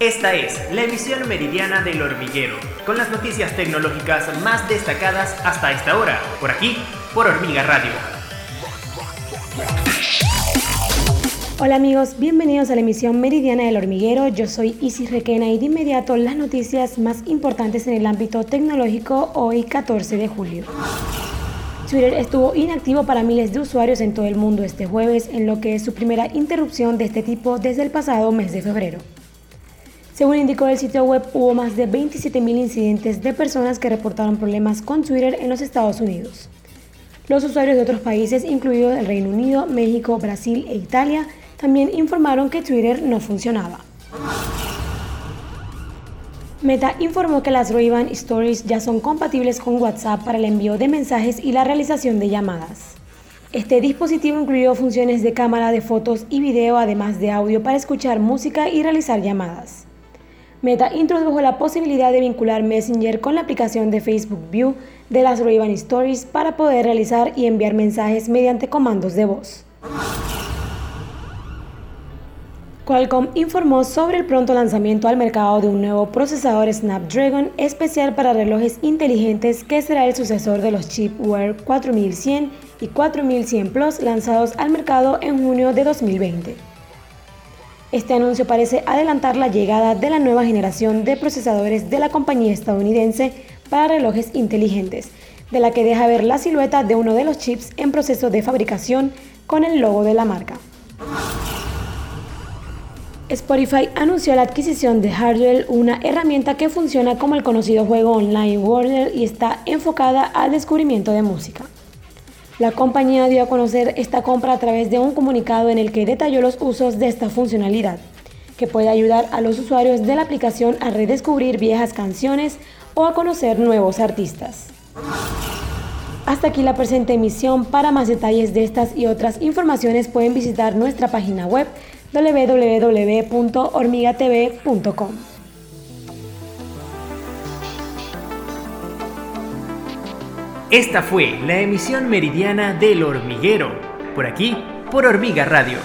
Esta es la emisión meridiana del hormiguero, con las noticias tecnológicas más destacadas hasta esta hora, por aquí, por Hormiga Radio. Hola amigos, bienvenidos a la emisión meridiana del hormiguero. Yo soy Isis Requena y de inmediato las noticias más importantes en el ámbito tecnológico hoy 14 de julio. Twitter estuvo inactivo para miles de usuarios en todo el mundo este jueves, en lo que es su primera interrupción de este tipo desde el pasado mes de febrero. Según indicó el sitio web, hubo más de 27.000 incidentes de personas que reportaron problemas con Twitter en los Estados Unidos. Los usuarios de otros países, incluidos el Reino Unido, México, Brasil e Italia, también informaron que Twitter no funcionaba. Meta informó que las ray Stories ya son compatibles con WhatsApp para el envío de mensajes y la realización de llamadas. Este dispositivo incluyó funciones de cámara de fotos y video, además de audio para escuchar música y realizar llamadas. Meta introdujo la posibilidad de vincular Messenger con la aplicación de Facebook View de las ray Stories para poder realizar y enviar mensajes mediante comandos de voz. Qualcomm informó sobre el pronto lanzamiento al mercado de un nuevo procesador Snapdragon especial para relojes inteligentes que será el sucesor de los chip Wear 4100 y 4100 Plus lanzados al mercado en junio de 2020. Este anuncio parece adelantar la llegada de la nueva generación de procesadores de la compañía estadounidense para relojes inteligentes, de la que deja ver la silueta de uno de los chips en proceso de fabricación con el logo de la marca. Spotify anunció la adquisición de Hardware, una herramienta que funciona como el conocido juego online Warner y está enfocada al descubrimiento de música. La compañía dio a conocer esta compra a través de un comunicado en el que detalló los usos de esta funcionalidad, que puede ayudar a los usuarios de la aplicación a redescubrir viejas canciones o a conocer nuevos artistas. Hasta aquí la presente emisión. Para más detalles de estas y otras informaciones pueden visitar nuestra página web www.hormigatv.com. Esta fue la emisión meridiana del hormiguero, por aquí, por Hormiga Radio